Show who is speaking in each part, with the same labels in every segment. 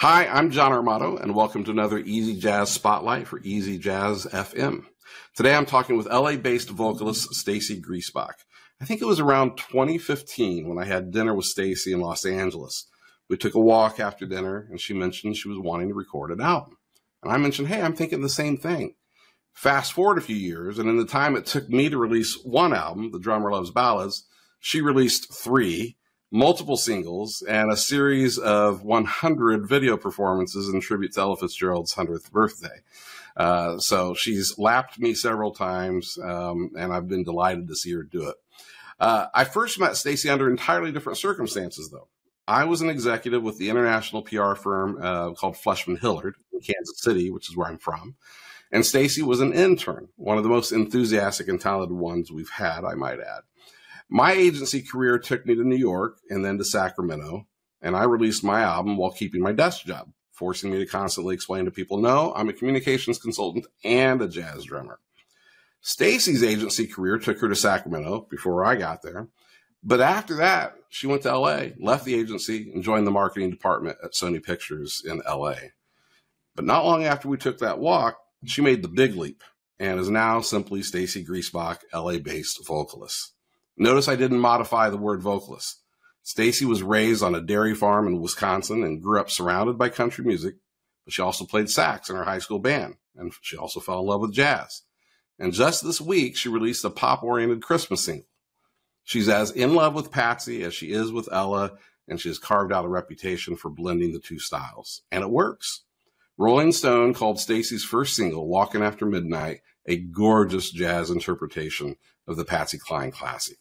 Speaker 1: Hi, I'm John Armato, and welcome to another Easy Jazz Spotlight for Easy Jazz FM. Today I'm talking with LA based vocalist Staci Griesbach. I think it was around 2015 when I had dinner with Staci in Los Angeles. We took a walk after dinner, and she mentioned she was wanting to record an album. And I mentioned, hey, I'm thinking the same thing. Fast forward a few years, and in the time it took me to release one album, The Drummer Loves Ballads, she released three multiple singles, and a series of 100 video performances in tribute to Ella Fitzgerald's 100th birthday. Uh, so she's lapped me several times, um, and I've been delighted to see her do it. Uh, I first met Staci under entirely different circumstances, though. I was an executive with the international PR firm uh, called Fleishman Hillard in Kansas City, which is where I'm from. And Staci was an intern, one of the most enthusiastic and talented ones we've had, I might add. My agency career took me to New York and then to Sacramento, and I released my album while keeping my desk job, forcing me to constantly explain to people, no, I'm a communications consultant and a jazz drummer. Staci's agency career took her to Sacramento before I got there. But after that, she went to LA, left the agency, and joined the marketing department at Sony Pictures in LA. But not long after we took that walk, she made the big leap and is now simply Staci Griesbach, LA based vocalist. Notice I didn't modify the word vocalist. Staci was raised on a dairy farm in Wisconsin and grew up surrounded by country music, but she also played sax in her high school band, and she also fell in love with jazz. And just this week, she released a pop oriented Christmas single. She's as in love with Patsy as she is with Ella, and she has carved out a reputation for blending the two styles. And it works. Rolling Stone called Staci's first single, Walking After Midnight, a gorgeous jazz interpretation of the Patsy Cline classic.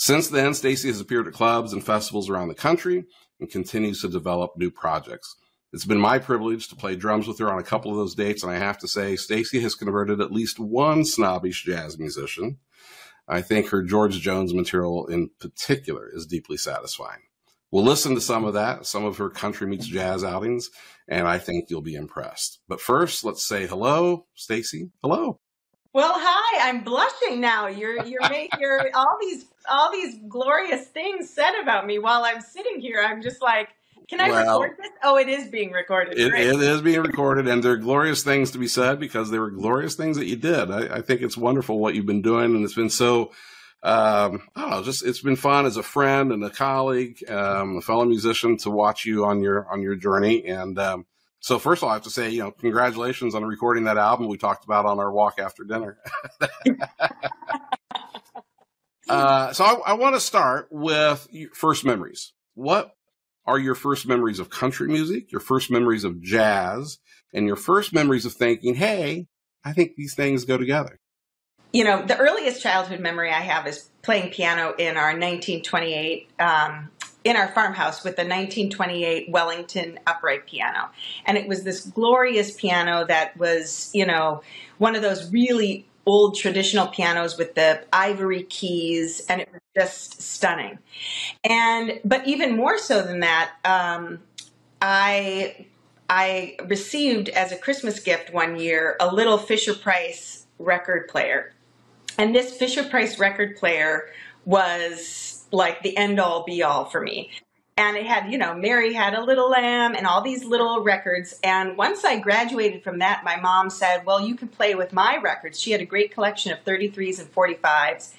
Speaker 1: Since then, Staci has appeared at clubs and festivals around the country and continues to develop new projects. It's been my privilege to play drums with her on a couple of those dates, and I have to say, Staci has converted at least one snobbish jazz musician. I think her George Jones material in particular is deeply satisfying. We'll listen to some of that, some of her country meets jazz outings, and I think you'll be impressed. But first, let's say hello, Staci. Hello.
Speaker 2: Well, hi. I'm blushing now. You're you're you're all these all these glorious things said about me while I'm sitting here. I'm just like, can I well, record this? Oh, it is being recorded.
Speaker 1: It, it is being recorded, and there are glorious things to be said because there were glorious things that you did. I, I think it's wonderful what you've been doing, and it's been so. Um, I don't know, just it's been fun as a friend and a colleague, um, a fellow musician to watch you on your on your journey, and um, so first of all, I have to say, you know, congratulations on recording that album we talked about on our walk after dinner. uh, so I, I want to start with first memories. What are your first memories of country music, your first memories of jazz, and your first memories of thinking, hey, I think these things go together?
Speaker 2: You know, the earliest childhood memory I have is playing piano in our 1928 um, in our farmhouse with the 1928 Wellington upright piano. And it was this glorious piano that was, you know, one of those really old traditional pianos with the ivory keys and it was just stunning. And but even more so than that, um, I I received as a Christmas gift one year a little Fisher Price record player. And this Fisher Price record player was like the end all be all for me. And it had, you know, Mary had a little lamb and all these little records. And once I graduated from that, my mom said, Well, you can play with my records. She had a great collection of 33s and 45s.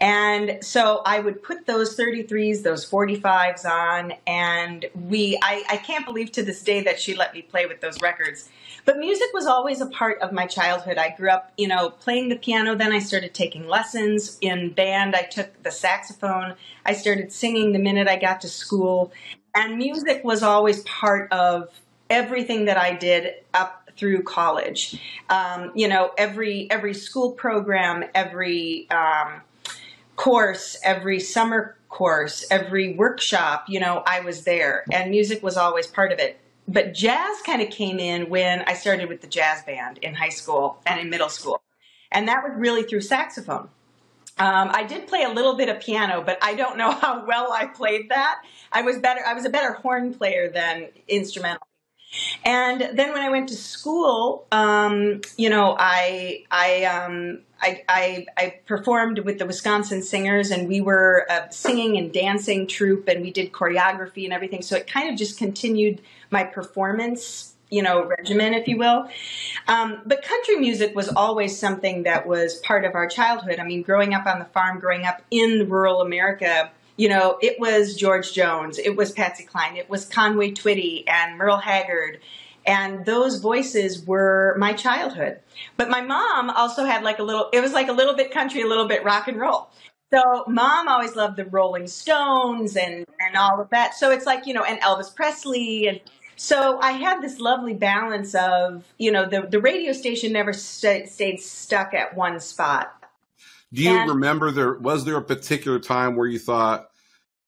Speaker 2: And so I would put those 33s, those 45s on, and we, I, I can't believe to this day that she let me play with those records. But music was always a part of my childhood. I grew up, you know, playing the piano. Then I started taking lessons in band. I took the saxophone. I started singing the minute I got to school. And music was always part of everything that I did up through college. Um, you know, every every school program, every um, course, every summer course, every workshop, you know, I was there, and music was always part of it but jazz kind of came in when I started with the jazz band in high school and in middle school. And that was really through saxophone. Um, I did play a little bit of piano, but I don't know how well I played that. I was better. I was a better horn player than instrumental. And then when I went to school, um, you know, I I, um, I, I I performed with the Wisconsin Singers, and we were a singing and dancing troupe, and we did choreography and everything. So it kind of just continued my performance you know, regimen, if you will. Um, but country music was always something that was part of our childhood. I mean, growing up on the farm, growing up in rural America, you know, it was George Jones, it was Patsy Cline, it was Conway Twitty and Merle Haggard. And those voices were my childhood. But my mom also had like a little, it was like a little bit country, a little bit rock and roll. So mom always loved the Rolling Stones and, and all of that. So it's like, you know, and Elvis Presley and so I had this lovely balance of, you know, the, the radio station never st- stayed stuck at one spot.
Speaker 1: Do you and, remember there was there a particular time where you thought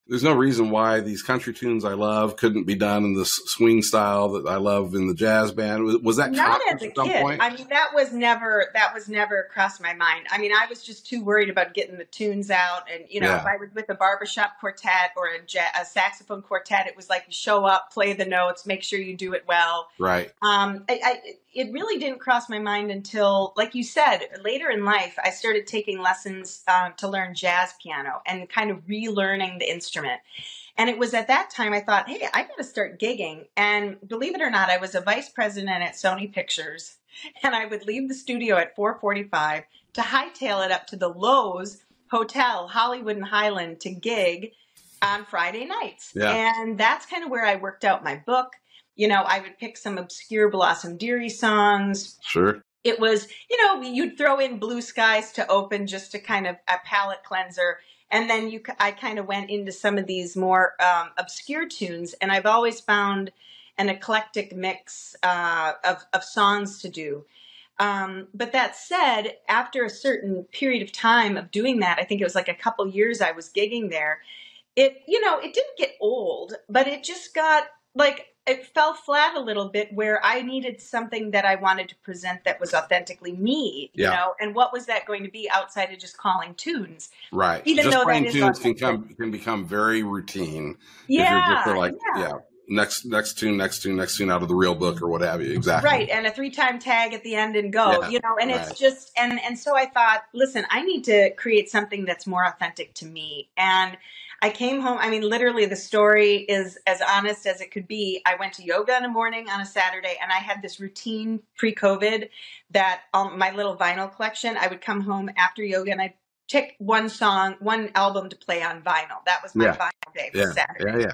Speaker 1: there's no reason why these country tunes I love couldn't be done in the swing style that I love in the jazz band. Was that
Speaker 2: not as a kid? Point? I mean, that was never that was never crossed my mind. I mean, I was just too worried about getting the tunes out, and you know, yeah. if I was with a barbershop quartet or a, jazz, a, saxophone quartet, it was like show up, play the notes, make sure you do it well.
Speaker 1: Right.
Speaker 2: Um, I, I, it really didn't cross my mind until, like you said, later in life, I started taking lessons um, to learn jazz piano and kind of relearning the instrument. And it was at that time I thought, hey, I got to start gigging. And believe it or not, I was a vice president at Sony Pictures, and I would leave the studio at 4:45 to hightail it up to the Loews Hotel, Hollywood and Highland, to gig on Friday nights. Yeah. And that's kind of where I worked out my book you know, I would pick some obscure Blossom Dearie songs.
Speaker 1: Sure.
Speaker 2: It was, you know, you'd throw in Blue Skies to open just to kind of a palate cleanser. And then you, I kind of went into some of these more um, obscure tunes. And I've always found an eclectic mix uh, of, of songs to do. Um, but that said, after a certain period of time of doing that, I think it was like a couple years I was gigging there. It, you know, it didn't get old, but it just got like it fell flat a little bit where I needed something that I wanted to present that was authentically me, you yeah. know, and what was that going to be outside of just calling tunes?
Speaker 1: Right. Even just though playing tunes can come can become very routine.
Speaker 2: Yeah.
Speaker 1: If you're like, yeah. yeah. Next, next tune, next tune, next tune out of the real book or what have you. Exactly.
Speaker 2: Right, and a three-time tag at the end and go. Yeah. You know, and right. it's just and and so I thought, listen, I need to create something that's more authentic to me, and I came home. I mean, literally, the story is as honest as it could be. I went to yoga in the morning on a Saturday, and I had this routine pre COVID that um, my little vinyl collection, I would come home after yoga and I'd pick one song, one album to play on vinyl. That was my yeah. vinyl day for
Speaker 1: yeah.
Speaker 2: Saturday.
Speaker 1: Yeah,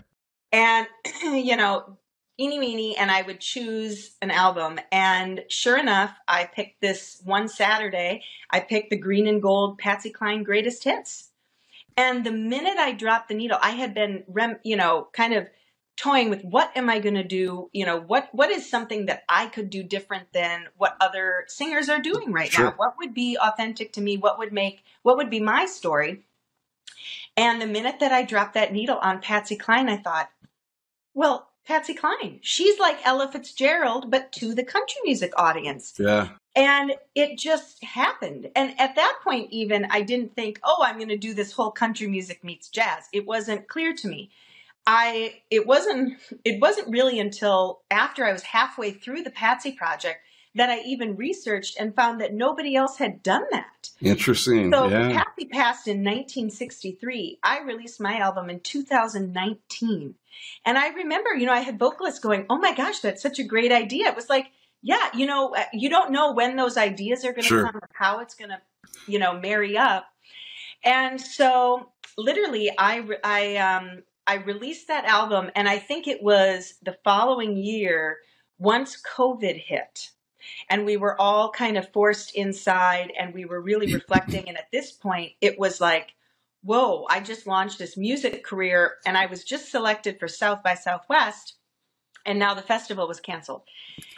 Speaker 1: yeah.
Speaker 2: And, you know, eeny meeny, and I would choose an album. And sure enough, I picked this one Saturday. I picked the Green and Gold Patsy Cline Greatest Hits. And the minute I dropped the needle, I had been, rem, you know, kind of toying with what am I going to do? You know, what what is something that I could do different than what other singers are doing right sure. now? What would be authentic to me? What would make what would be my story? And the minute that I dropped that needle on Patsy Cline, I thought, well, Patsy Cline, she's like Ella Fitzgerald, but to the country music audience.
Speaker 1: Yeah.
Speaker 2: And it just happened. And at that point, even I didn't think, oh, I'm going to do this whole country music meets jazz. It wasn't clear to me. I it wasn't it wasn't really until after I was halfway through the Patsy project that I even researched and found that nobody else had done that.
Speaker 1: Interesting.
Speaker 2: So
Speaker 1: yeah.
Speaker 2: Patsy passed in 1963. I released my album in 2019. And I remember, you know, I had vocalists going, "Oh my gosh, that's such a great idea." It was like yeah, you know, uh, you don't know when those ideas are going to sure. come or how it's going to, you know, marry up. And so, literally, I I um I released that album, and I think it was the following year once COVID hit, and we were all kind of forced inside, and we were really reflecting. And at this point, it was like, whoa! I just launched this music career, and I was just selected for South by Southwest and now the festival was canceled.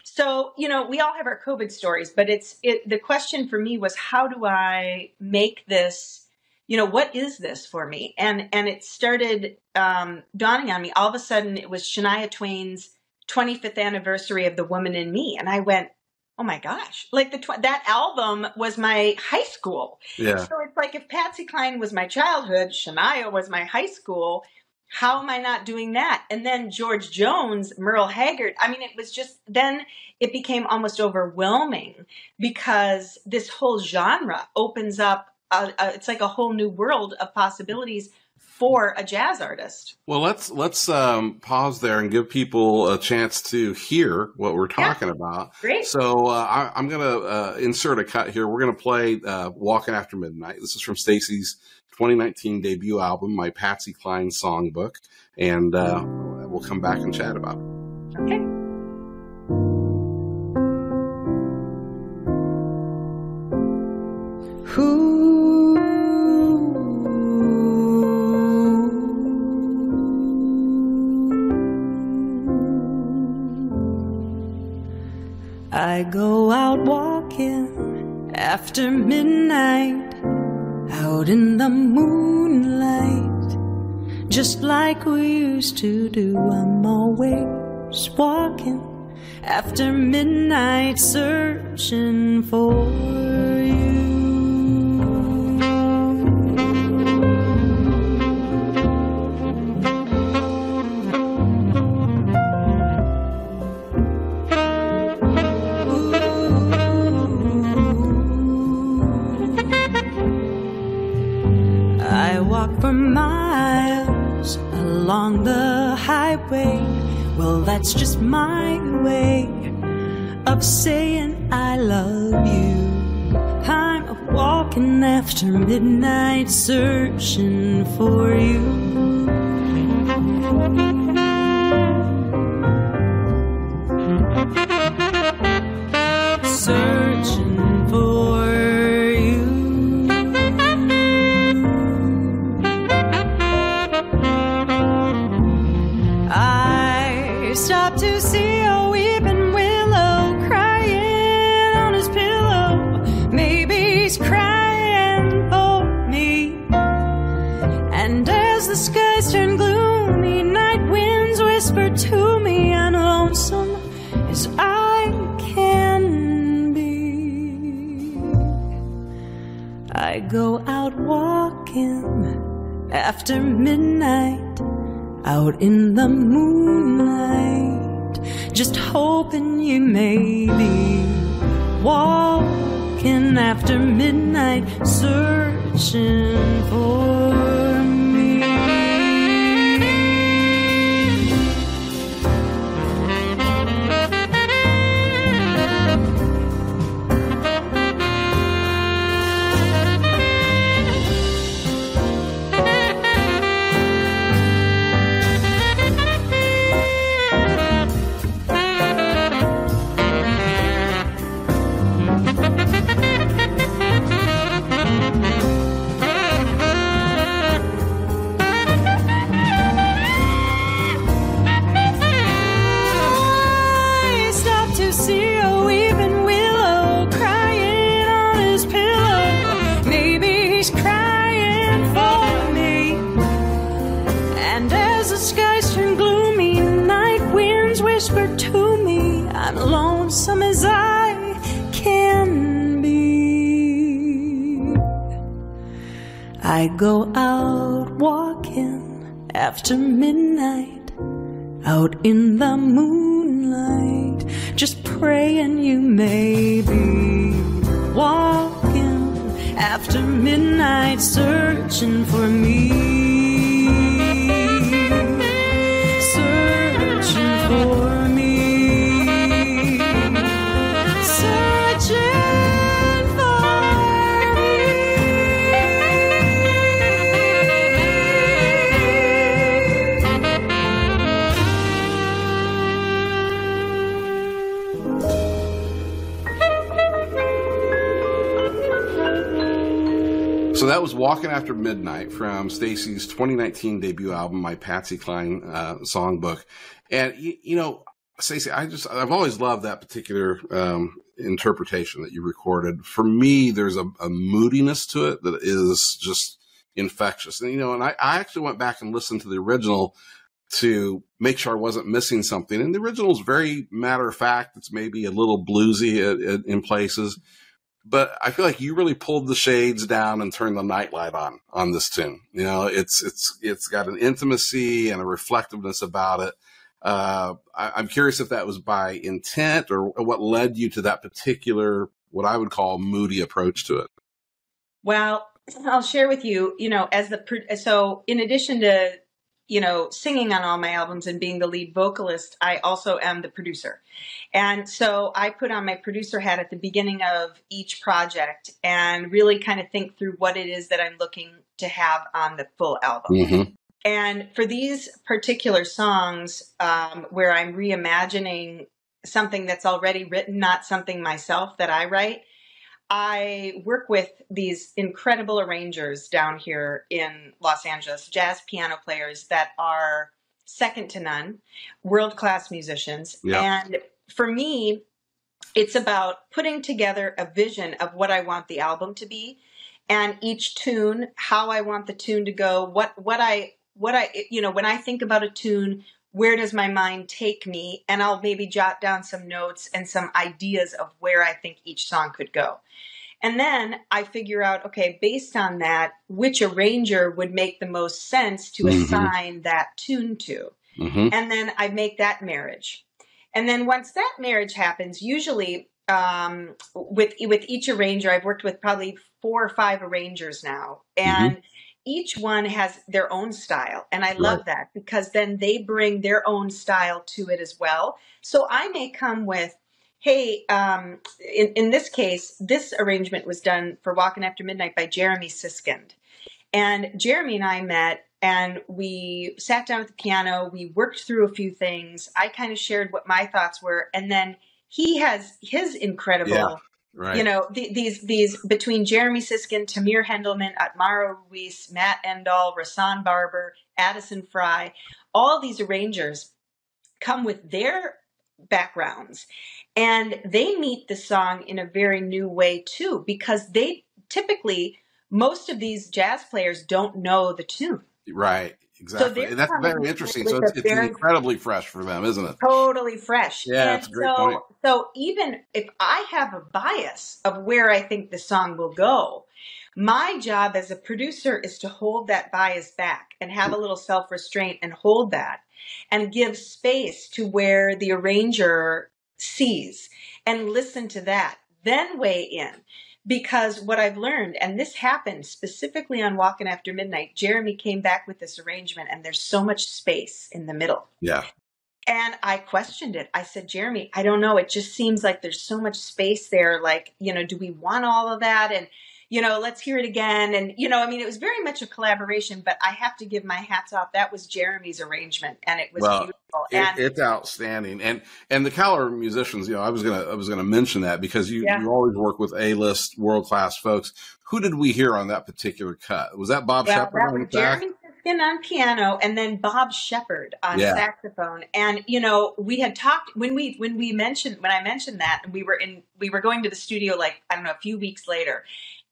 Speaker 2: So, you know, we all have our COVID stories, but it's it the question for me was how do I make this, you know, what is this for me? And and it started um, dawning on me. All of a sudden, it was Shania Twain's 25th anniversary of The Woman in Me, and I went, oh my gosh, like the tw- that album was my high school.
Speaker 1: Yeah.
Speaker 2: So it's like if Patsy Cline was my childhood, Shania was my high school how am I not doing that? And then George Jones, Merle Haggard. I mean, it was just then it became almost overwhelming because this whole genre opens up. A, a, it's like a whole new world of possibilities for a jazz artist.
Speaker 1: Well, let's let's um, pause there and give people a chance to hear what we're talking yeah. about.
Speaker 2: Great.
Speaker 1: So uh, I, am going to uh, insert a cut here. We're going to play uh, "Walking After Midnight." This is from Staci's 2019 debut album, my Patsy Cline songbook, and uh, we'll come back and chat about it.
Speaker 2: Okay.
Speaker 3: Who I go out walking after midnight out in the moonlight, just like we used to do. I'm always walking after midnight, searching for you. That's just my way of saying I love you. I'm walking after midnight searching for you. After midnight, out in the moonlight, just hoping you may be walking after midnight, searching for.
Speaker 1: That was Walking After Midnight from Staci's 2019 debut album, My Patsy Cline uh, Songbook. And, you, you know, Staci, I just, I've always loved that particular um, interpretation that you recorded. For me, there's a, a, moodiness to it that is just infectious. And, you know, and I, I actually went back and listened to the original to make sure I wasn't missing something. And the original is very matter of fact. It's maybe a little bluesy in places but I feel like you really pulled the shades down and turned the nightlight on on this tune. You know, it's it's it's got an intimacy and a reflectiveness about it. Uh, I, am curious if that was by intent or what led you to that particular, what I would call moody approach to it.
Speaker 2: Well, I'll share with you, you know, as the, so in addition to, you know, singing on all my albums and being the lead vocalist, I also am the producer. And so I put on my producer hat at the beginning of each project and really kind of think through what it is that I'm looking to have on the full album. Mm-hmm. And for these particular songs, um, where I'm reimagining something that's already written, not something myself that I write, I work with these incredible arrangers down here in Los Angeles, jazz piano players that are second to none, world class musicians. And for me, it's about putting together a vision of what I want the album to be and each tune, how I want the tune to go, what what I what I, you know, when I think about a tune, where does my mind take me? And I'll maybe jot down some notes and some ideas of where I think each song could go. And then I figure out, okay, based on that, which arranger would make the most sense to mm-hmm. assign that tune to. Mm-hmm. And then I make that marriage. And then once that marriage happens, usually um, with with each arranger, I've worked with probably four or five arrangers now, and mm-hmm each one has their own style. And I love right. that because then they bring their own style to it as well. So I may come with, hey, um, in, in this case, this arrangement was done for Walking After Midnight by Jeremy Siskind. And Jeremy and I met and we sat down at the piano. We worked through a few things. I kind of shared what my thoughts were. And then he has his incredible yeah. Right. You know, the, these these between Jeremy Siskind, Tamir Hendelman, Otmaro Ruiz, Matt Endall, Rasan Barber, Addison Frei, all these arrangers come with their backgrounds and they meet the song in a very new way too because they typically most of these jazz players don't know the tune.
Speaker 1: Right. Exactly. So that's very interesting. So it's, it's very, incredibly fresh for them, isn't it?
Speaker 2: Totally fresh.
Speaker 1: Yeah, that's a great
Speaker 2: so,
Speaker 1: point.
Speaker 2: So even if I have a bias of where I think the song will go, my job as a producer is to hold that bias back and have a little self restraint and hold that and give space to where the arranger sees and listen to that, then weigh in because what I've learned, and this happened specifically on Walking After Midnight, Jeremy came back with this arrangement, and there's so much space in the middle.
Speaker 1: Yeah.
Speaker 2: And I questioned it. I said, Jeremy, I don't know. It just seems like there's so much space there. Like, you know, do we want all of that? And you know, let's hear it again. And, you know, I mean, it was very much a collaboration, but I have to give my hats off. That was Jeremy's arrangement and it was well, beautiful.
Speaker 1: It, and it's outstanding. And, and the Caller musicians, you know, I was going to, I was going to mention that because you, yeah. you always work with A-list world class folks. Who did we hear on that particular cut? Was that Bob well,
Speaker 2: Sheppard Jeremy Siskind on piano and then Bob Sheppard on yeah. saxophone. And you know, we had talked when we when we mentioned when I mentioned that, and we were in we were going to the studio like I don't know a few weeks later,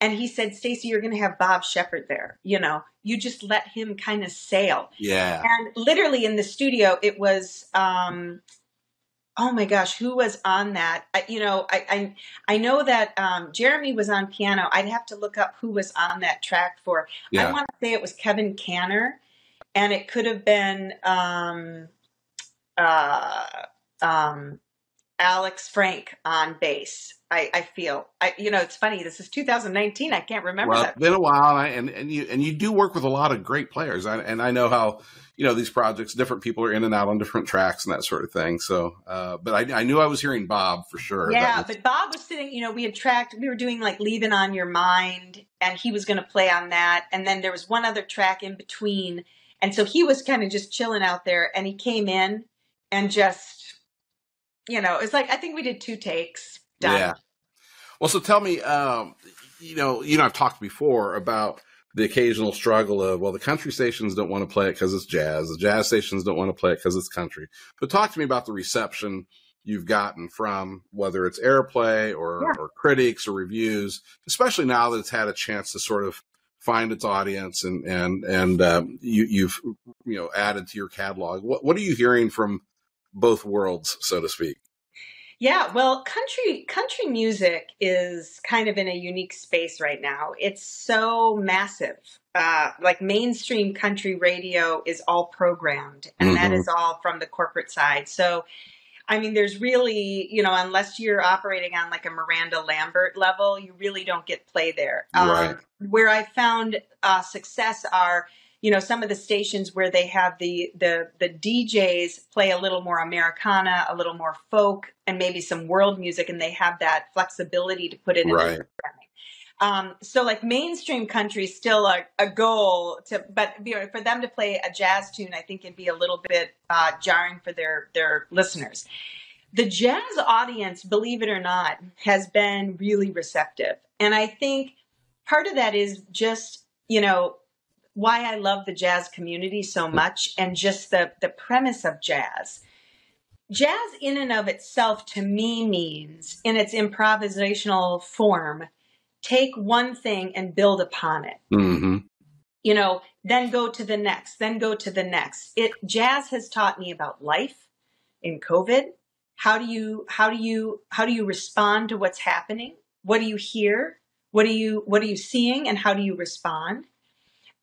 Speaker 2: and he said, Staci, you're going to have Bob Sheppard there. You know, you just let him kind of sail.
Speaker 1: Yeah.
Speaker 2: And literally in the studio, it was, um, oh my gosh, who was on that? I, you know, I, I, I know that um, Jeremy was on piano. I'd have to look up who was on that track for. Yeah. I want to say it was Kevin Kanner, and it could have been um, uh, um, Alex Frank on bass. I, I, feel I you know it's funny this is 2019 I can't remember
Speaker 1: well,
Speaker 2: that.
Speaker 1: It's been a while and and you and you do work with a lot of great players I, and I know how you know these projects different people are in and out on different tracks and that sort of thing so uh, but I, I, knew I was hearing Bob for sure
Speaker 2: yeah was... but Bob was sitting you know we had tracked we were doing like leaving on your mind and he was going to play on that and then there was one other track in between and so he was kind of just chilling out there and he came in and just you know it's like I think we did two takes Done. Yeah.
Speaker 1: Well, so tell me, um, you know, you know, I've talked before about the occasional struggle of, well, the country stations don't want to play it because it's jazz. The jazz stations don't want to play it because it's country. But talk to me about the reception you've gotten from whether it's airplay or, yeah. or critics or reviews, especially now that it's had a chance to sort of find its audience and and and um, you, you've you know added to your catalog. What what are you hearing from both worlds, so to speak?
Speaker 2: Yeah, well, country country music is kind of in a unique space right now. It's so massive. Uh, like mainstream country radio is all programmed, and mm-hmm. that is all from the corporate side. So, I mean, there's really, you know, unless you're operating on like a Miranda Lambert level, you really don't get play there.
Speaker 1: Right. Um,
Speaker 2: where I found uh, success are you know some of the stations where they have the the the DJs play a little more Americana, a little more folk, and maybe some world music, and they have that flexibility to put it in
Speaker 1: right.
Speaker 2: Um, so like mainstream country is still a, a goal to, but you know, for them to play a jazz tune, I think it'd be a little bit uh, jarring for their their listeners. The jazz audience, believe it or not, has been really receptive, and I think part of that is just you know why I love the jazz community so much and just the, the premise of jazz. Jazz, in and of itself, to me, means in its improvisational form, take one thing and build upon it.
Speaker 1: Mm-hmm.
Speaker 2: You know, then go to the next, then go to the next. It jazz has taught me about life in COVID. How do you how do you how do you respond to what's happening? What do you hear? What are you what are you seeing and how do you respond?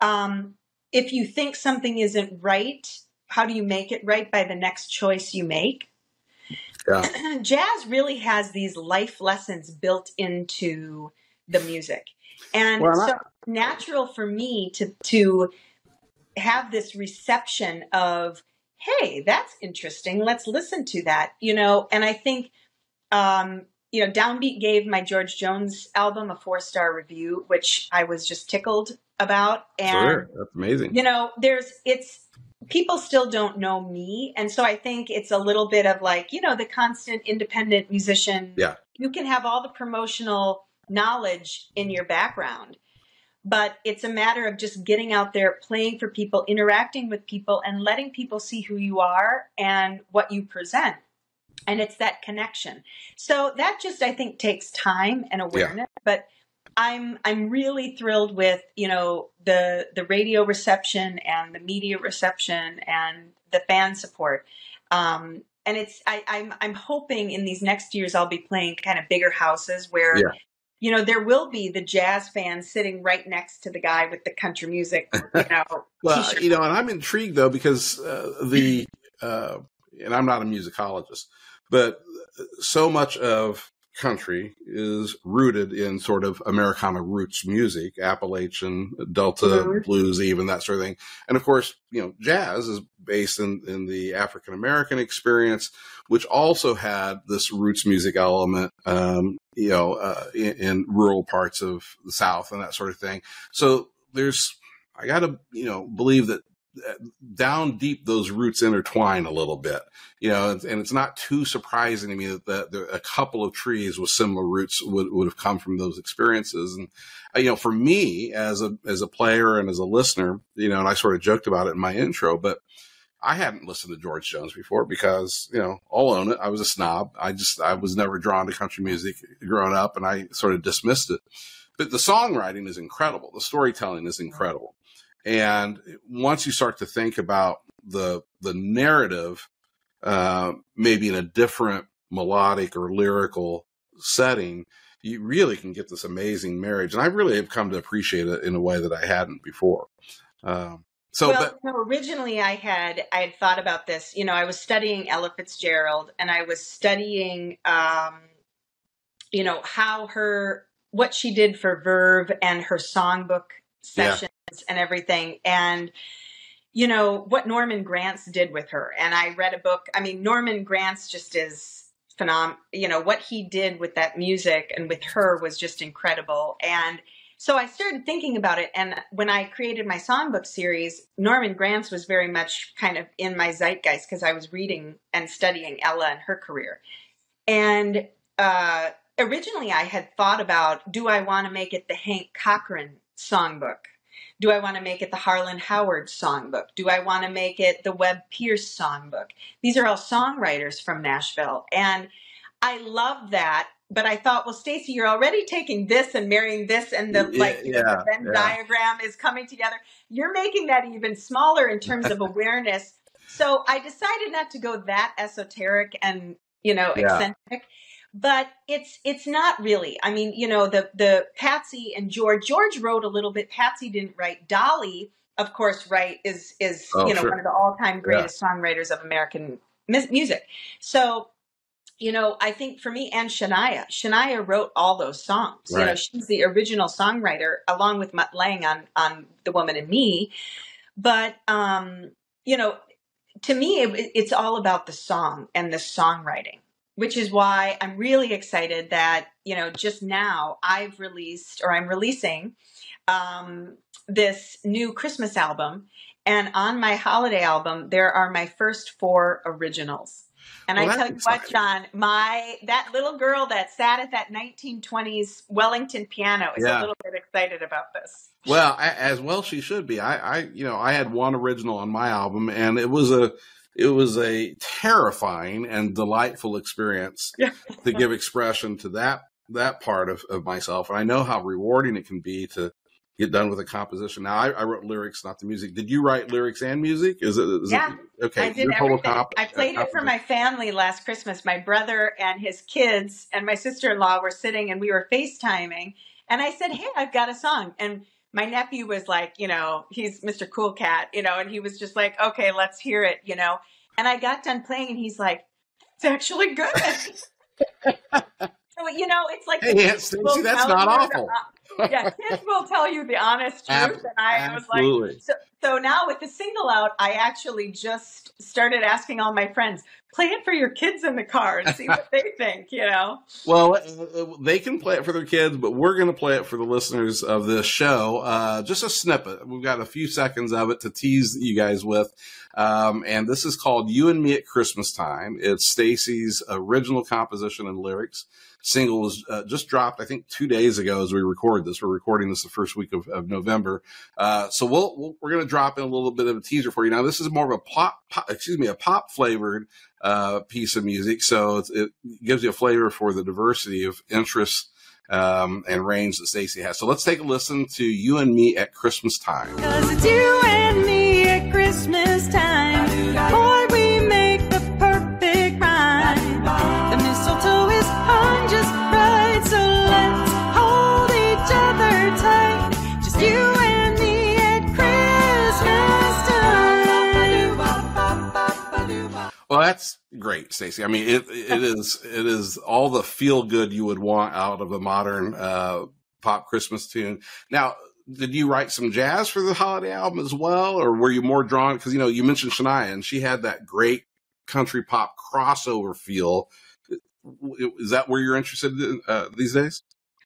Speaker 2: Um, if you think something isn't right, how do you make it right by the next choice you make?
Speaker 1: Yeah.
Speaker 2: Jazz really has these life lessons built into the music. And well, so natural for me to to have this reception of, hey, that's interesting. Let's listen to that. You know, and I think um, you know, Downbeat gave my George Jones album a four star review, which I was just tickled about. And
Speaker 1: sure, that's amazing.
Speaker 2: You know, there's it's people still don't know me, and so I think it's a little bit of like you know the constant independent musician.
Speaker 1: Yeah,
Speaker 2: you can have all the promotional knowledge in your background. But it's a matter of just getting out there, playing for people, interacting with people, and letting people see who you are and what you present and it's that connection so that just i think takes time and awareness yeah. but i'm i'm really thrilled with you know the the radio reception and the media reception and the fan support um, and it's I, I'm I'm hoping in these next years I'll be playing kind of bigger houses where yeah. you know there will be the jazz fans sitting right next to the guy with the country music you know
Speaker 1: well t-shirt. you know and I'm intrigued though because uh, the uh, and I'm not a musicologist but so much of country is rooted in sort of Americana roots music, Appalachian, Delta mm-hmm. blues, even that sort of thing. And of course, you know, jazz is based in, in the African American experience, which also had this roots music element, um, you know, uh, in, in rural parts of the South and that sort of thing. So there's, I got to, you know, believe that down deep those roots intertwine a little bit you know and, it's not too surprising to me that, a couple of trees with similar roots would, would have come from those experiences and uh, you know for me as a as a player and as a listener you know and i sort of joked about it in my intro but I hadn't listened to George Jones before because, you know, I'll own it. I was a snob. I just, I was never drawn to country music growing up and I sort of dismissed it. But the songwriting is incredible. The storytelling is incredible. And once you start to think about the the narrative, uh, maybe in a different melodic or lyrical setting, you really can get this amazing marriage. And I really have come to appreciate it in a way that I hadn't before. Um, so,
Speaker 2: well, but, originally I had I had thought about this. You know, I was studying Ella Fitzgerald, and I was studying, um, you know, how her what she did for Verve and her songbook session and everything. And you know what Norman Granz did with her. And I read a book. I mean, Norman Granz just is phenom. You know what he did with that music and with her was just incredible. And so I started thinking about it. And when I created my songbook series, Norman Granz was very much kind of in my zeitgeist because I was reading and studying Ella and her career. And uh, originally, I had thought about do I want to make it the Hank Cochran songbook? Do I want to make it the Harlan Howard songbook? Do I want to make it the Webb Pierce songbook? These are all songwriters from Nashville. And I love that. But I thought, well, Staci, you're already taking this and marrying this, and the
Speaker 1: yeah,
Speaker 2: like yeah, the Venn yeah. diagram is coming together. You're making that even smaller in terms of awareness. So I decided not to go that esoteric and you know, eccentric. But it's it's not really. I mean, you know, the the Patsy and George. George wrote a little bit. Patsy didn't write. Dolly, of course, right is is
Speaker 1: Oh,
Speaker 2: you know
Speaker 1: sure.
Speaker 2: one of the all time greatest songwriters of American music. So, you know, I think for me and Shania, Shania wrote all those songs. You know, she's the original songwriter along with Mutt Lange on on The Woman in Me. But um, you know, to me, it, it's all about the song and the songwriting, which is why I'm really excited that you know just now I've released or I'm releasing um, this new Christmas album, and on my holiday album there are my first four originals. And
Speaker 1: Well,
Speaker 2: I tell you what. John, my that little girl that sat at that 1920s Wellington piano is
Speaker 1: Yeah.
Speaker 2: a little bit excited about this.
Speaker 1: Well, a- as well she should be. I, I, you know, I had one original on my album, and it was a, it was a terrifying and delightful experience to give expression to that that part of, of myself. And I know how rewarding it can be to get done with a composition. Now, I, I wrote lyrics, not the music. Did you write lyrics and music? Is it? Is
Speaker 2: Yeah.
Speaker 1: It, okay.
Speaker 2: I did everything.
Speaker 1: comp-
Speaker 2: I played
Speaker 1: uh,
Speaker 2: it for my family last Christmas. My brother and his kids and my sister in law were sitting and we were FaceTiming. And I said, Hey, I've got a song. And my nephew was like, you know, he's Mr. Cool Cat, you know, and he was just like, okay, let's hear it, you know. And I got done playing and he's like, it's actually good. so, you know, it's like,
Speaker 1: Hey,
Speaker 2: Staci,
Speaker 1: that's not awful.
Speaker 2: Yeah, kids will tell you the honest truth. And I was like,
Speaker 1: Absolutely.
Speaker 2: so, so now with the single out, I actually just started asking all my friends, play it for your kids in the car and see what they think, you know?
Speaker 1: Well, uh, they can play it for their kids, but we're going to play it for the listeners of this show. Uh, just a snippet. We've got a few seconds of it to tease you guys with. Um, and this is called You and Me at Christmas Time. It's Staci's original composition and lyrics. Single was uh, just dropped, I think, two days ago as we record this. We're recording this the first week of, of November. Uh, so we'll, we'll we're going to drop in a little bit of a teaser for you. Now, this is more of a pop, pop excuse me, a pop flavored uh, piece of music. So it gives you a flavor for the diversity of interests um, and range that Staci has. So let's take a listen to You and Me at Christmas Time.
Speaker 3: Cause it's you and me at Christmas
Speaker 1: Well, that's great, Staci. I mean, it it is it is all the feel good you would want out of a modern uh, pop Christmas tune. Now, did you write some jazz for the holiday album as well, or were you more drawn? Because you know you mentioned Shania, and she had that great country pop crossover feel. Is that where you're interested in, uh, these days?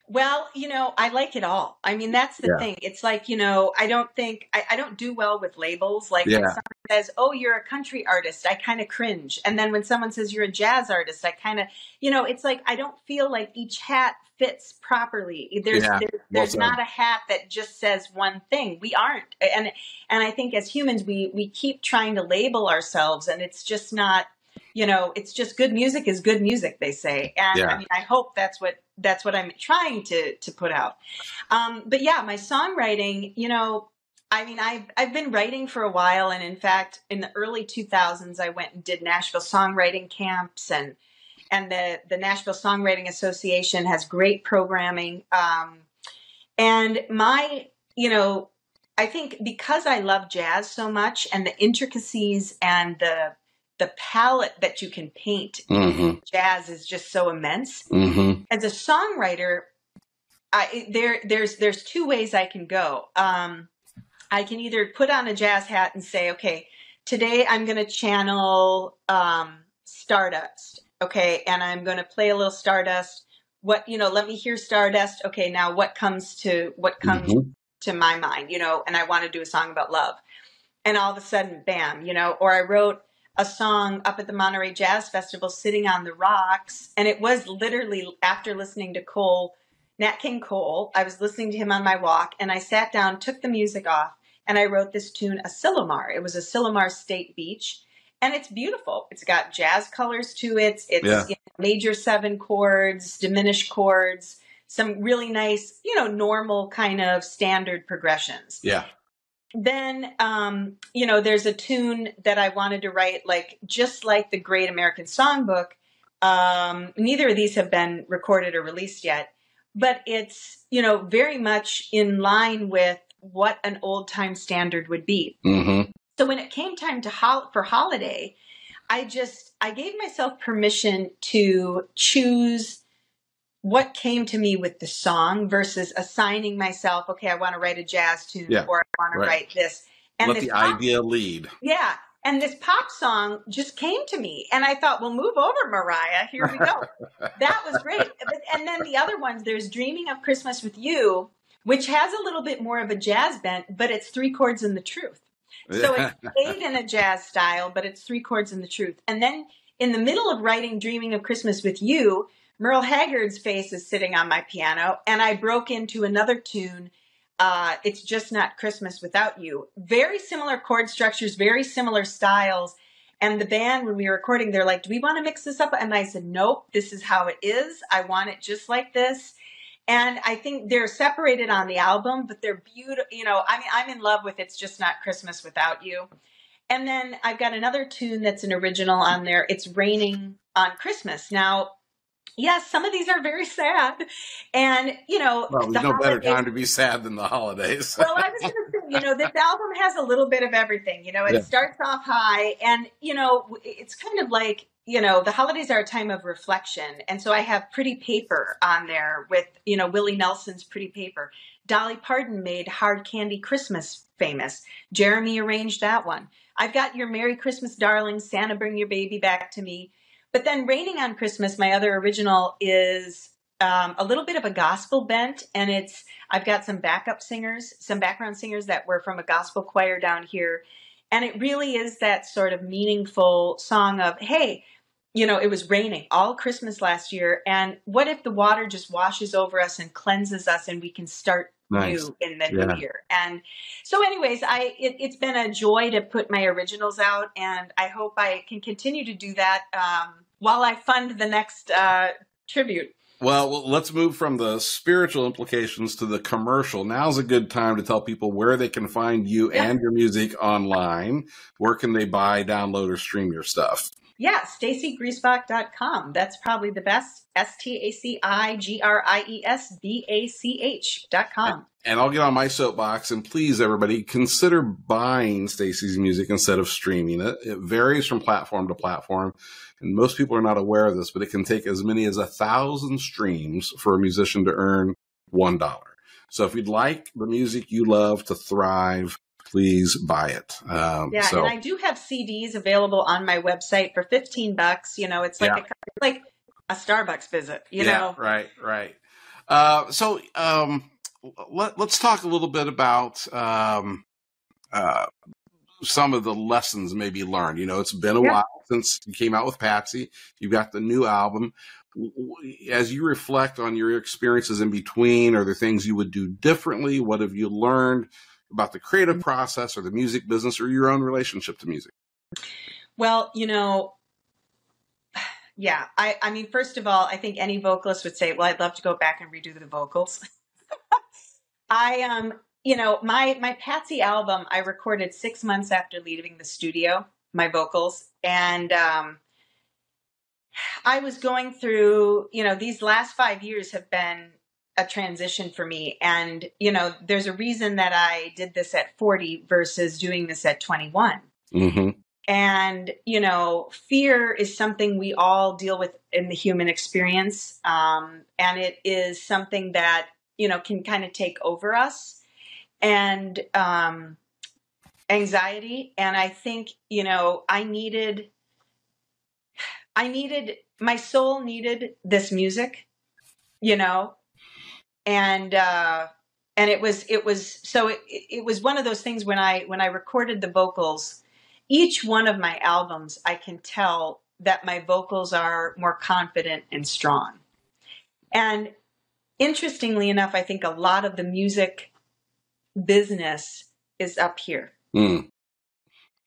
Speaker 2: Well, you know, I like it all. I mean, that's the
Speaker 1: Yeah.
Speaker 2: thing. It's like, you know, I don't think, I, I don't do well with labels. Like when someone says, oh, you're a country artist, I kind of cringe. And then when someone says you're a jazz artist, I kind of, you know, it's like I don't feel like each hat fits properly. There's
Speaker 1: Yeah,
Speaker 2: there, there's
Speaker 1: said.
Speaker 2: not a hat that just says one thing. We aren't. And and I think as humans we we keep trying to label ourselves and it's just not you know, it's just good music is good music, they say. And
Speaker 1: Yeah.
Speaker 2: I mean, I hope that's what that's what I'm trying to to put out. Um, but yeah, my songwriting, you know, I mean, I've I've been writing for a while, and in fact, in the early 2000s, I went and did Nashville songwriting camps, and and the the Nashville Songwriting Association has great programming. Um, and my, you know, I think because I love jazz so much, and the intricacies and the the palette that you can paint
Speaker 1: Mm-hmm.
Speaker 2: jazz is just so immense
Speaker 1: Mm-hmm.
Speaker 2: as a songwriter, I there there's there's two ways I can go. Um, I can either put on a jazz hat and say, okay, today I'm going to channel um, Stardust, okay, and I'm going to play a little Stardust. What you know, let me hear Stardust. Okay, now what comes to what comes
Speaker 1: Mhm.
Speaker 2: to my mind, you know, and I want to do a song about love. And all of a sudden, bam, you know, or I wrote a song up at the Monterey Jazz Festival sitting on the rocks. And it was literally after listening to Cole, Nat King Cole, I was listening to him on my walk and I sat down, took the music off, and I wrote this tune, Asilomar. It was Asilomar State Beach. And it's beautiful. It's got jazz colors to it. It's
Speaker 1: Yeah.
Speaker 2: you know, major seven chords, diminished chords, some really nice, you know, normal kind of standard progressions
Speaker 1: Yeah.
Speaker 2: Then um, you know there's a tune that i wanted to write like just like the great american songbook Um, neither of these have been recorded or released yet, but it's you know very much in line with what an old time standard would be.
Speaker 1: Mm-hmm.
Speaker 2: So when it came time to hol- for holiday, I just I gave myself permission to choose what came to me with the song versus assigning myself, okay, I want to write a jazz tune
Speaker 1: Yeah,
Speaker 2: or I want to write this. And
Speaker 1: Let
Speaker 2: this
Speaker 1: the
Speaker 2: pop-
Speaker 1: idea lead.
Speaker 2: yeah, and this pop song just came to me, and I thought, well, move over, Mariah. Here we go. that was great. And then the other ones, there's "Dreaming of Christmas with You," which has a little bit more of a jazz bent, but it's three chords in the truth. So it's played in a jazz style, but it's three chords in the truth. And then in the middle of writing Dreaming of Christmas with You, Merle Haggard's face is sitting on my piano, and I broke into another tune. Uh, it's just not Christmas without you. Very similar chord structures, very similar styles. And the band, when we were recording, they're like, Do we want to mix this up? And I said, Nope, this is how it is. I want it just like this. And I think they're separated on the album, but they're beautiful. You know, I mean, I'm in love with It's Just Not Christmas Without You. And then I've got another tune that's an original on there. It's Raining on Christmas. Now, yes, some of these are very sad. And, you know,
Speaker 1: Well,
Speaker 2: the
Speaker 1: there's no better time to be sad than the holidays.
Speaker 2: well, I was going to say, you know, this album has a little bit of everything. You know, it
Speaker 1: Yeah.
Speaker 2: starts off high, and you know, it's kind of like you know, the holidays are a time of reflection, and so I have Pretty Paper on there with you know Willie Nelson's Pretty Paper. Dolly Parton made Hard Candy Christmas famous. Jeremy arranged that one. I've got Your Merry Christmas, Darling, Santa Bring Your Baby Back to Me. But then Raining on Christmas, my other original, is um, a little bit of a gospel bent, and it's I've got some backup singers, some background singers that were from a gospel choir down here. And it really is that sort of meaningful song of, hey, you know, it was raining all Christmas last year. And what if the water just washes over us and cleanses us and we can start
Speaker 1: nice.
Speaker 2: new in the
Speaker 1: Yeah.
Speaker 2: new year? And so, anyways, I it, it's been a joy to put my originals out, and I hope I can continue to do that um, while I fund the next uh, tribute.
Speaker 1: Well, let's move from the spiritual implications to the commercial. Now's a good time to tell people where they can find you
Speaker 2: Yeah.
Speaker 1: and your music online. Where can they buy, download, or stream your stuff?
Speaker 2: Yeah, StaciGriesbach.com. That's probably the best. S T A C I G R I E S B A C H dot com.
Speaker 1: And I'll get on my soapbox and please everybody consider buying Staci's music instead of streaming it. It varies from platform to platform. And most people are not aware of this, but it can take as many as a thousand streams for a musician to earn one dollar. So if you'd like the music you love to thrive, please buy it. Um,
Speaker 2: Yeah,
Speaker 1: so
Speaker 2: and I do have CDs available on my website for 15 bucks. You know, it's like,
Speaker 1: Yeah.
Speaker 2: a, like a Starbucks visit, you
Speaker 1: yeah,
Speaker 2: know?
Speaker 1: right, right. Uh, so um, let, let's talk a little bit about um, uh, some of the lessons maybe learned. You know, it's been a
Speaker 2: Yeah.
Speaker 1: while since you came out with Patsy. You've got the new album. As you reflect on your experiences in between, are there things you would do differently? What have you learned about the creative process or the music business or your own relationship to music?
Speaker 2: Well, you know, yeah. I, I mean, first of all, I think any vocalist would say, "Well, I'd love to go back and redo the vocals." I um, you know, my my Patsy album I recorded six months after leaving the studio, my vocals, and um, I was going through. You know, these last five years have been a transition for me, and you know, there's a reason that I did this at 40 versus doing this at 21.
Speaker 1: Mm-hmm.
Speaker 2: And, you know, fear is something we all deal with in the human experience. Um, and it is something that, you know, can kind of take over us and um, anxiety. And I think, you know, I needed, I needed, my soul needed this music, you know, and, uh, and it was, it was, so it, it was one of those things when I, when I recorded the vocals, each one of my albums, I can tell that my vocals are more confident and strong. And interestingly enough, I think a lot of the music business is up here.
Speaker 1: Mm.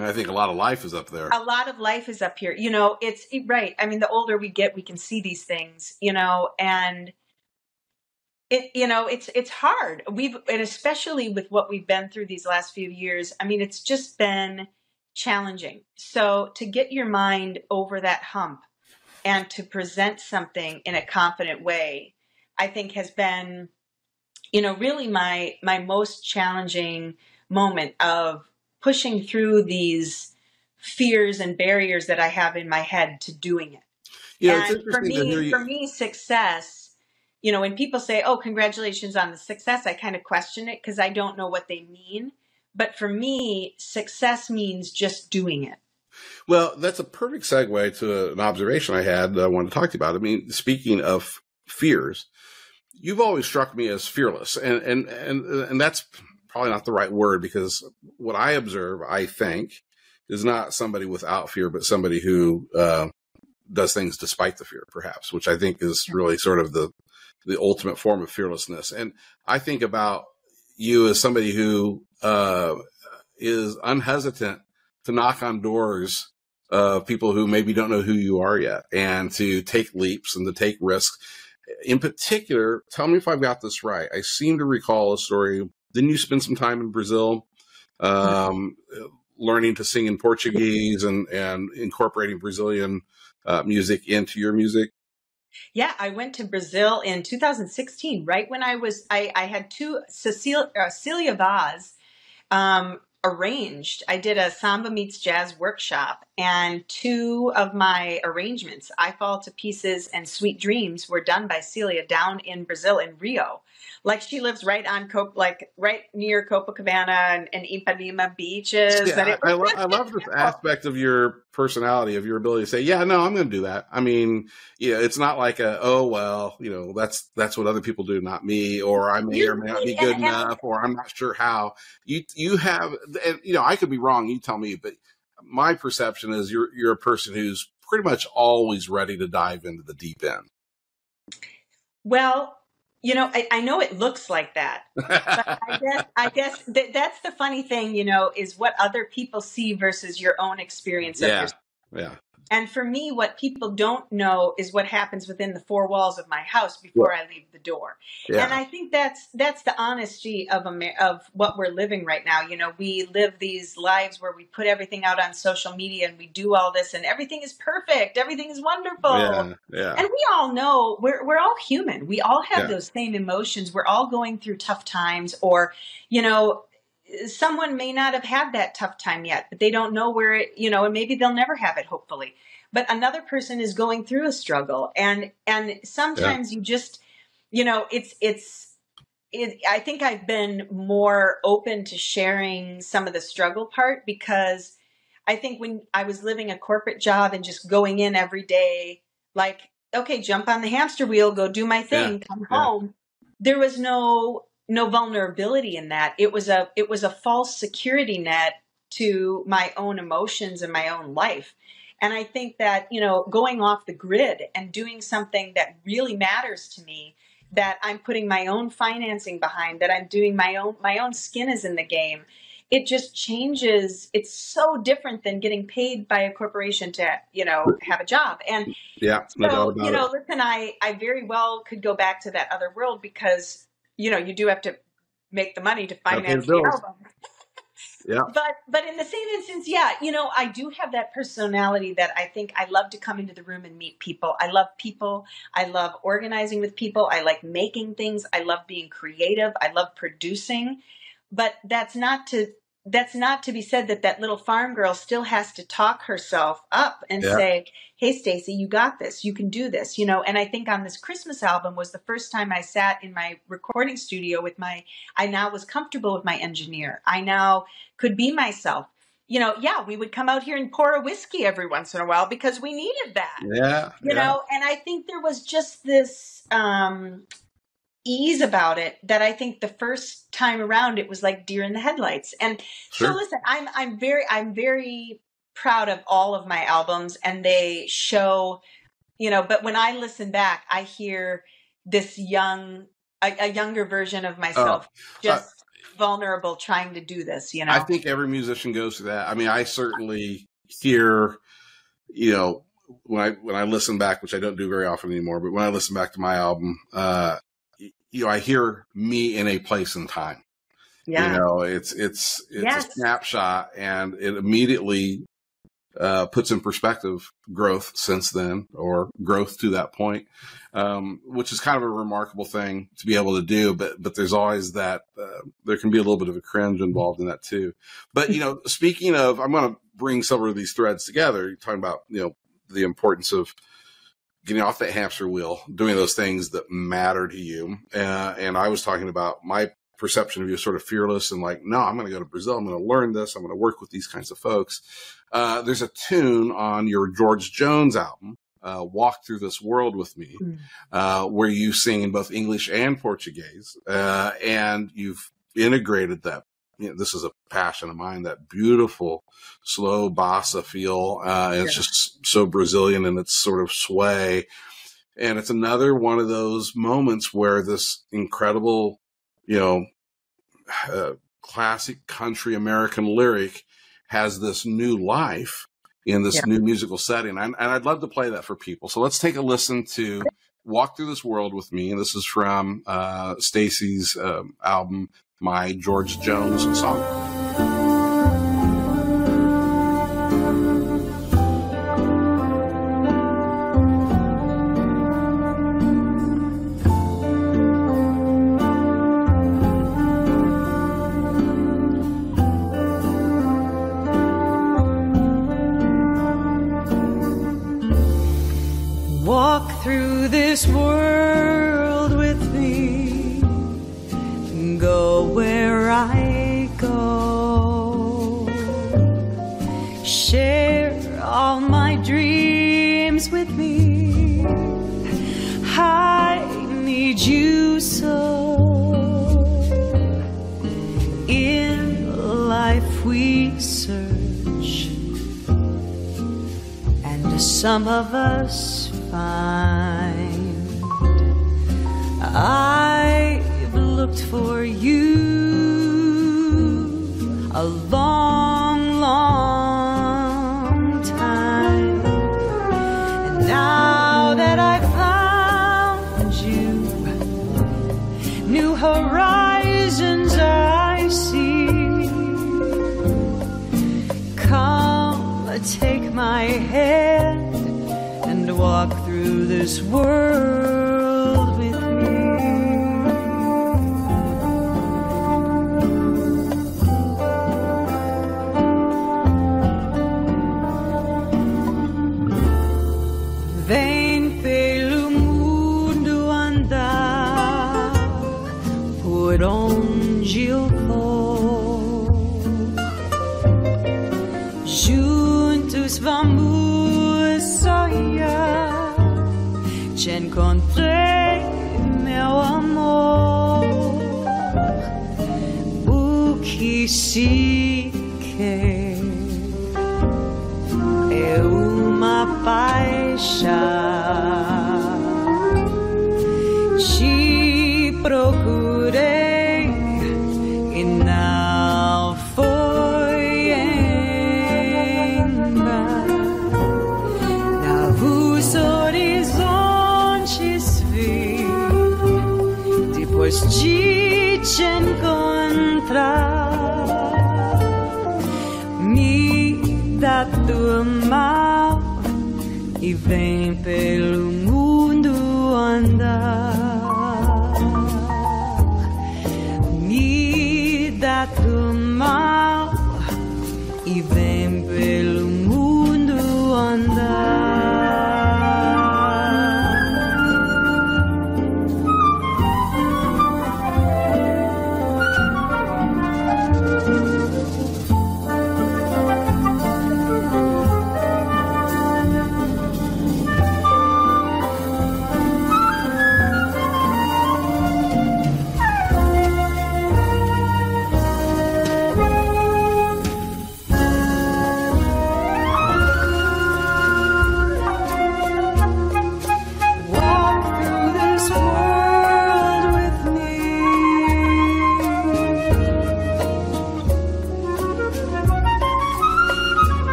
Speaker 1: I think a lot of life is up there.
Speaker 2: A lot of life is up here. You know, it's right. I mean, the older we get, we can see these things, you know, and it you know it's it's hard we've and especially with what we've been through these last few years i mean it's just been challenging so to get your mind over that hump and to present something in a confident way, I think has been, you know, really my my most challenging moment of pushing through these fears and barriers that I have in my head to doing it.
Speaker 1: Yeah,
Speaker 2: and for
Speaker 1: interesting to hear
Speaker 2: me, for me, success, you know, when people say, "Oh, congratulations on the success," I kind of question it because I don't know what they mean. But for me, success means just doing it.
Speaker 1: Well, that's a perfect segue to an observation I had that I wanted to talk to you about. I mean, speaking of fears, you've always struck me as fearless, and and and and that's probably not the right word because what I observe, I think, is not somebody without fear, but somebody who uh, does things despite the fear, perhaps, which I think is really sort of the the ultimate form of fearlessness. And I think about you as somebody who uh, is unhesitant to knock on doors of people who maybe don't know who you are yet and to take leaps and to take risks. In particular, tell me if I've got this right. I seem to recall a story. Didn't you spend some time in Brazil um, learning to sing in Portuguese and, and incorporating Brazilian uh, music into your music?
Speaker 2: Yeah, I went to Brazil in 2016, right when I was I, I had two Cecilia, uh, Celia Vaz um, arranged. I did a samba meets jazz workshop, and two of my arrangements, "I Fall to Pieces" and "Sweet Dreams," were done by Celia down in Brazil in Rio. Like she lives right on Cop, like right near Copacabana and, and Ipanema beaches.
Speaker 1: Yeah,
Speaker 2: it
Speaker 1: I, lo- I love this aspect of your personality, of your ability to say, "Yeah, no, I'm going to do that." I mean, yeah, it's not like a, "Oh well, you know, that's that's what other people do, not me," or "I may or may not be good
Speaker 2: and-
Speaker 1: enough," or "I'm not sure how." You you have, and you know, I could be wrong. You tell me, but my perception is you're you're a person who's pretty much always ready to dive into the deep end.
Speaker 2: Well, you know, I, I know it looks like that, but I guess I guess that that's the funny thing, you know, is what other people see versus your own experience
Speaker 1: Yeah.
Speaker 2: yourself.
Speaker 1: yeah,
Speaker 2: And for me, what people don't know is what happens within the four walls of my house before I leave the door. And I think that's that's the honesty of Amer- of what we're living right now. You know, we live these lives where we put everything out on social media and we do all this, and everything is perfect, everything is wonderful.
Speaker 1: yeah, yeah.
Speaker 2: And we all know we're we're all human. We all have
Speaker 1: Yeah.
Speaker 2: those same emotions. We're all going through tough times or, you know, someone may not have had that tough time yet, but they don't know where it, you know, and maybe they'll never have it hopefully. But another person is going through a struggle and and sometimes you just you know, it's it's it, I think I've been more open to sharing some of the struggle part because I think when I was living a corporate job and just going in every day, like, okay, jump on the hamster wheel, go do my thing, come
Speaker 1: yeah.
Speaker 2: home. There was no no vulnerability in that. It was a it was a false security net to my own emotions and my own life. And I think that, you know, going off the grid and doing something that really matters to me, that I'm putting my own financing behind, that I'm doing my own my own skin is in the game. It just changes. It's so different than getting paid by a corporation to, you know, have a job. And
Speaker 1: yeah,
Speaker 2: so, you know,
Speaker 1: it.
Speaker 2: listen, I I very well could go back to that other world because, you know, you do have to make the money to
Speaker 1: Gotta pay the
Speaker 2: finance the album.
Speaker 1: Yeah,
Speaker 2: but but in the same instance yeah you know i do have that personality that i think i love to come into the room and meet people. I love people. I love organizing with people. I like making things. I love being creative. I love producing. But that's not to that's not to be said that that little farm girl still has to talk herself up and
Speaker 1: Yeah.
Speaker 2: say hey staci you got this. You can do this you know? And i think on this christmas album was the first time i sat in my recording studio with my i now was comfortable with my engineer. I now could be myself. You know yeah we would come out here and pour a whiskey every once in a while because we needed that.
Speaker 1: Yeah,
Speaker 2: you
Speaker 1: yeah.
Speaker 2: know? And i think there was just this um ease about it that i think the first time around it was like deer in the headlights. And so listen i'm i'm very i'm very proud of all of my albums and they show you know but when i listen back i hear this young a, a younger version of myself just vulnerable trying to do this you know?
Speaker 1: I think every musician goes through that. I mean, I certainly hear, you know, when I when I listen back, which I don't do very often anymore, but when I listen back to my album, uh, you know, I hear me in a place and time.
Speaker 2: yeah
Speaker 1: You know, it's it's it's
Speaker 2: Yes.
Speaker 1: a snapshot, and it immediately uh, puts in perspective growth since then or growth to that point, um, which is kind of a remarkable thing to be able to do. But but there's always that uh, there can be a little bit of a cringe involved in that too. But you know, speaking of, I'm going to bring several of these threads together. You're talking about you know the importance of getting off that hamster wheel, doing those things that matter to you. Uh, and I was talking about my perception of you sort of fearless and like, no, I'm going to go to Brazil. I'm going to learn this. I'm going to work with these kinds of folks. Uh, there's a tune on your George Jones album, uh, Walk Through This World with Me, mm. uh, where you sing in both English and Portuguese. Uh, and you've integrated that. You know, this is a passion of mine, that beautiful slow bossa feel. Uh, it's yeah. just so Brazilian in its sort of sway. And it's another one of those moments where this incredible you know, uh, classic country American lyric has this new life in this yeah. new musical setting. And, and, I'd love to play that for people. So let's take a listen to Walk Through This World with Me. And this is from uh, Staci's um, album, My George Jones Song.
Speaker 3: A long, long time. And now that I've found you, new horizons I see. Come, take my hand and walk through this world tua mão e vem pelo mundo andar.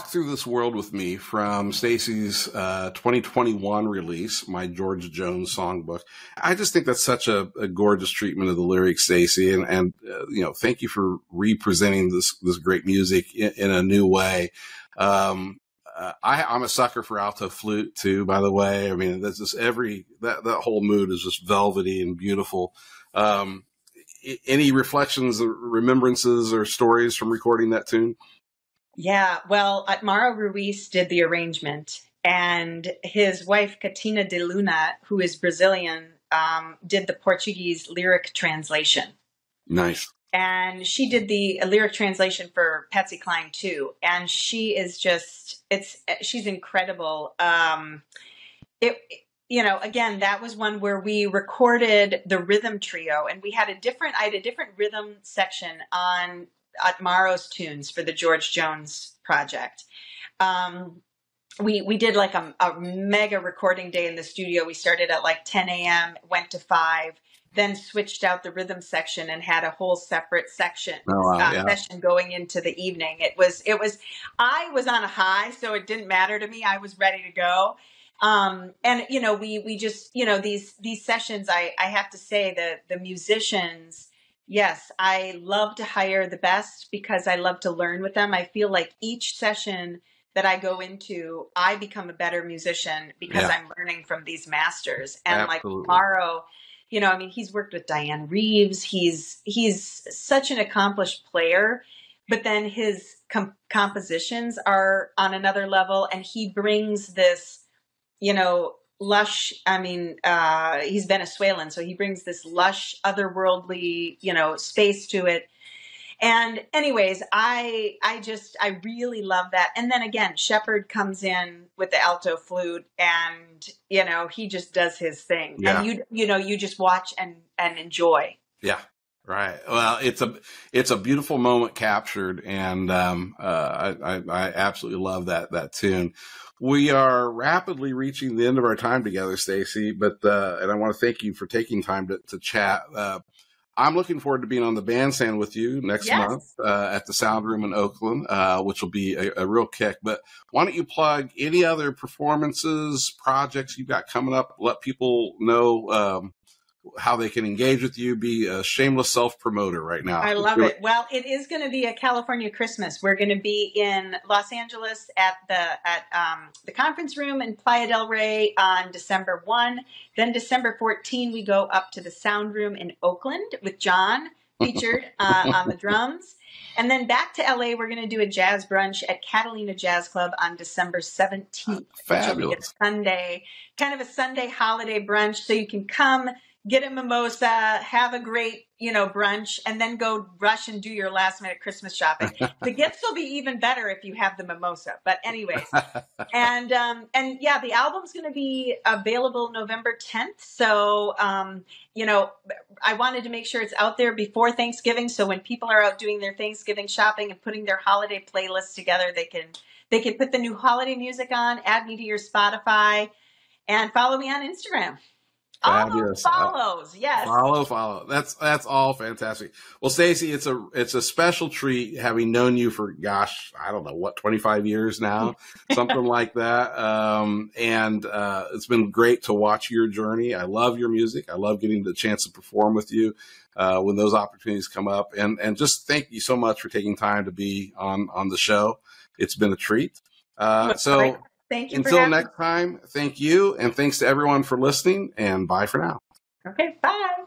Speaker 1: Walk Through This World with Me from Staci's uh, 2021 release, my George Jones songbook. I just think that's such a, a gorgeous treatment of the lyrics, Stacy. And, and uh, you know, thank you for representing this, this great music in, in a new way. Um, uh, I, am a sucker for alto flute too, by the way. I mean, that's just every, that, that whole mood is just velvety and beautiful. Um, any reflections remembrances or stories from recording that tune?
Speaker 2: Yeah, well, uh, Otmaro Ruiz did the arrangement, and his wife, Katina de Luna, who is Brazilian, um, did the Portuguese lyric translation.
Speaker 1: Nice.
Speaker 2: And she did the lyric translation for Patsy Cline too. And she is just, it's, she's incredible. Um, it, you know, again, that was one where we recorded the rhythm trio and we had a different, I had a different rhythm section on at Otmaro's tunes for the George Jones project. Um, we we did like a, a, mega recording day in the studio. We started at like 10 a.m., went to five, then switched out the rhythm section and had a whole separate section
Speaker 1: oh, wow, uh,
Speaker 2: yeah. session going into the evening. It was it was I was on a high, so it didn't matter to me. I was ready to go. Um, and you know, we we just you know these these sessions. I I have to say that the musicians Yes, I love to hire the best because I love to learn with them. I feel like each session that I go into, I become a better musician because yeah. I'm learning from these masters. And Absolutely. like Otmaro, you know, I mean, he's worked with Dianne Reeves. He's he's such an accomplished player, but then his com- compositions are on another level, and he brings this, you know, lush i mean uh, he's venezuelan so he brings this lush otherworldly you know space to it and anyways i i just i really love that and then again sheppard comes in with the alto flute and you know he just does his thing yeah. and you you know you just watch and and enjoy
Speaker 1: yeah Right. Well, it's a it's a beautiful moment captured, and um, uh, I, I, I absolutely love that that tune. We are rapidly reaching the end of our time together, Staci. But uh, and I want to thank you for taking time to, to chat. Uh, I'm looking forward to being on the bandstand with you next yes. month uh, at the Sound Room in Oakland, uh, which will be a, a, real kick. But why don't you plug any other performances, projects you've got coming up? Let people know um, how they can engage with you, be a shameless self promoter right now.
Speaker 2: I love it. Well, it is going to be a California Christmas. We're going to be in Los Angeles at the at um, the conference room in Playa del Rey on December one. Then December fourteen, we go up to the Sound Room in Oakland with John featured uh, on the drums. And then back to LA, we're going to do a jazz brunch at Catalina Jazz Club on December 17th.
Speaker 1: Fabulous. Which will be
Speaker 2: a Sunday, kind of a Sunday holiday brunch. So you can come get a mimosa, have a great, you know, brunch, and then go rush and do your last minute Christmas shopping. the gifts will be even better if you have the mimosa. But anyways, and um, and yeah, the album's going to be available November 10th. So um, you know, I wanted to make sure it's out there before Thanksgiving, so when people are out doing their Thanksgiving shopping and putting their holiday playlists together, they can they can put the new holiday music on, add me to your Spotify, and follow me on Instagram. Fabulous. follows, yes.
Speaker 1: Follow, follow. That's that's all fantastic. Well, Staci, it's a it's a special treat having known you for gosh, I don't know what, twenty five years now, something like that. Um, and uh, it's been great to watch your journey. I love your music. I love getting the chance to perform with you uh, when those opportunities come up. And and just thank you so much for taking time to be on on the show. It's been a treat. Uh, so.
Speaker 2: Thank you.
Speaker 1: Until next time, thank you. And thanks to everyone for listening. And bye for now.
Speaker 2: Okay. Bye.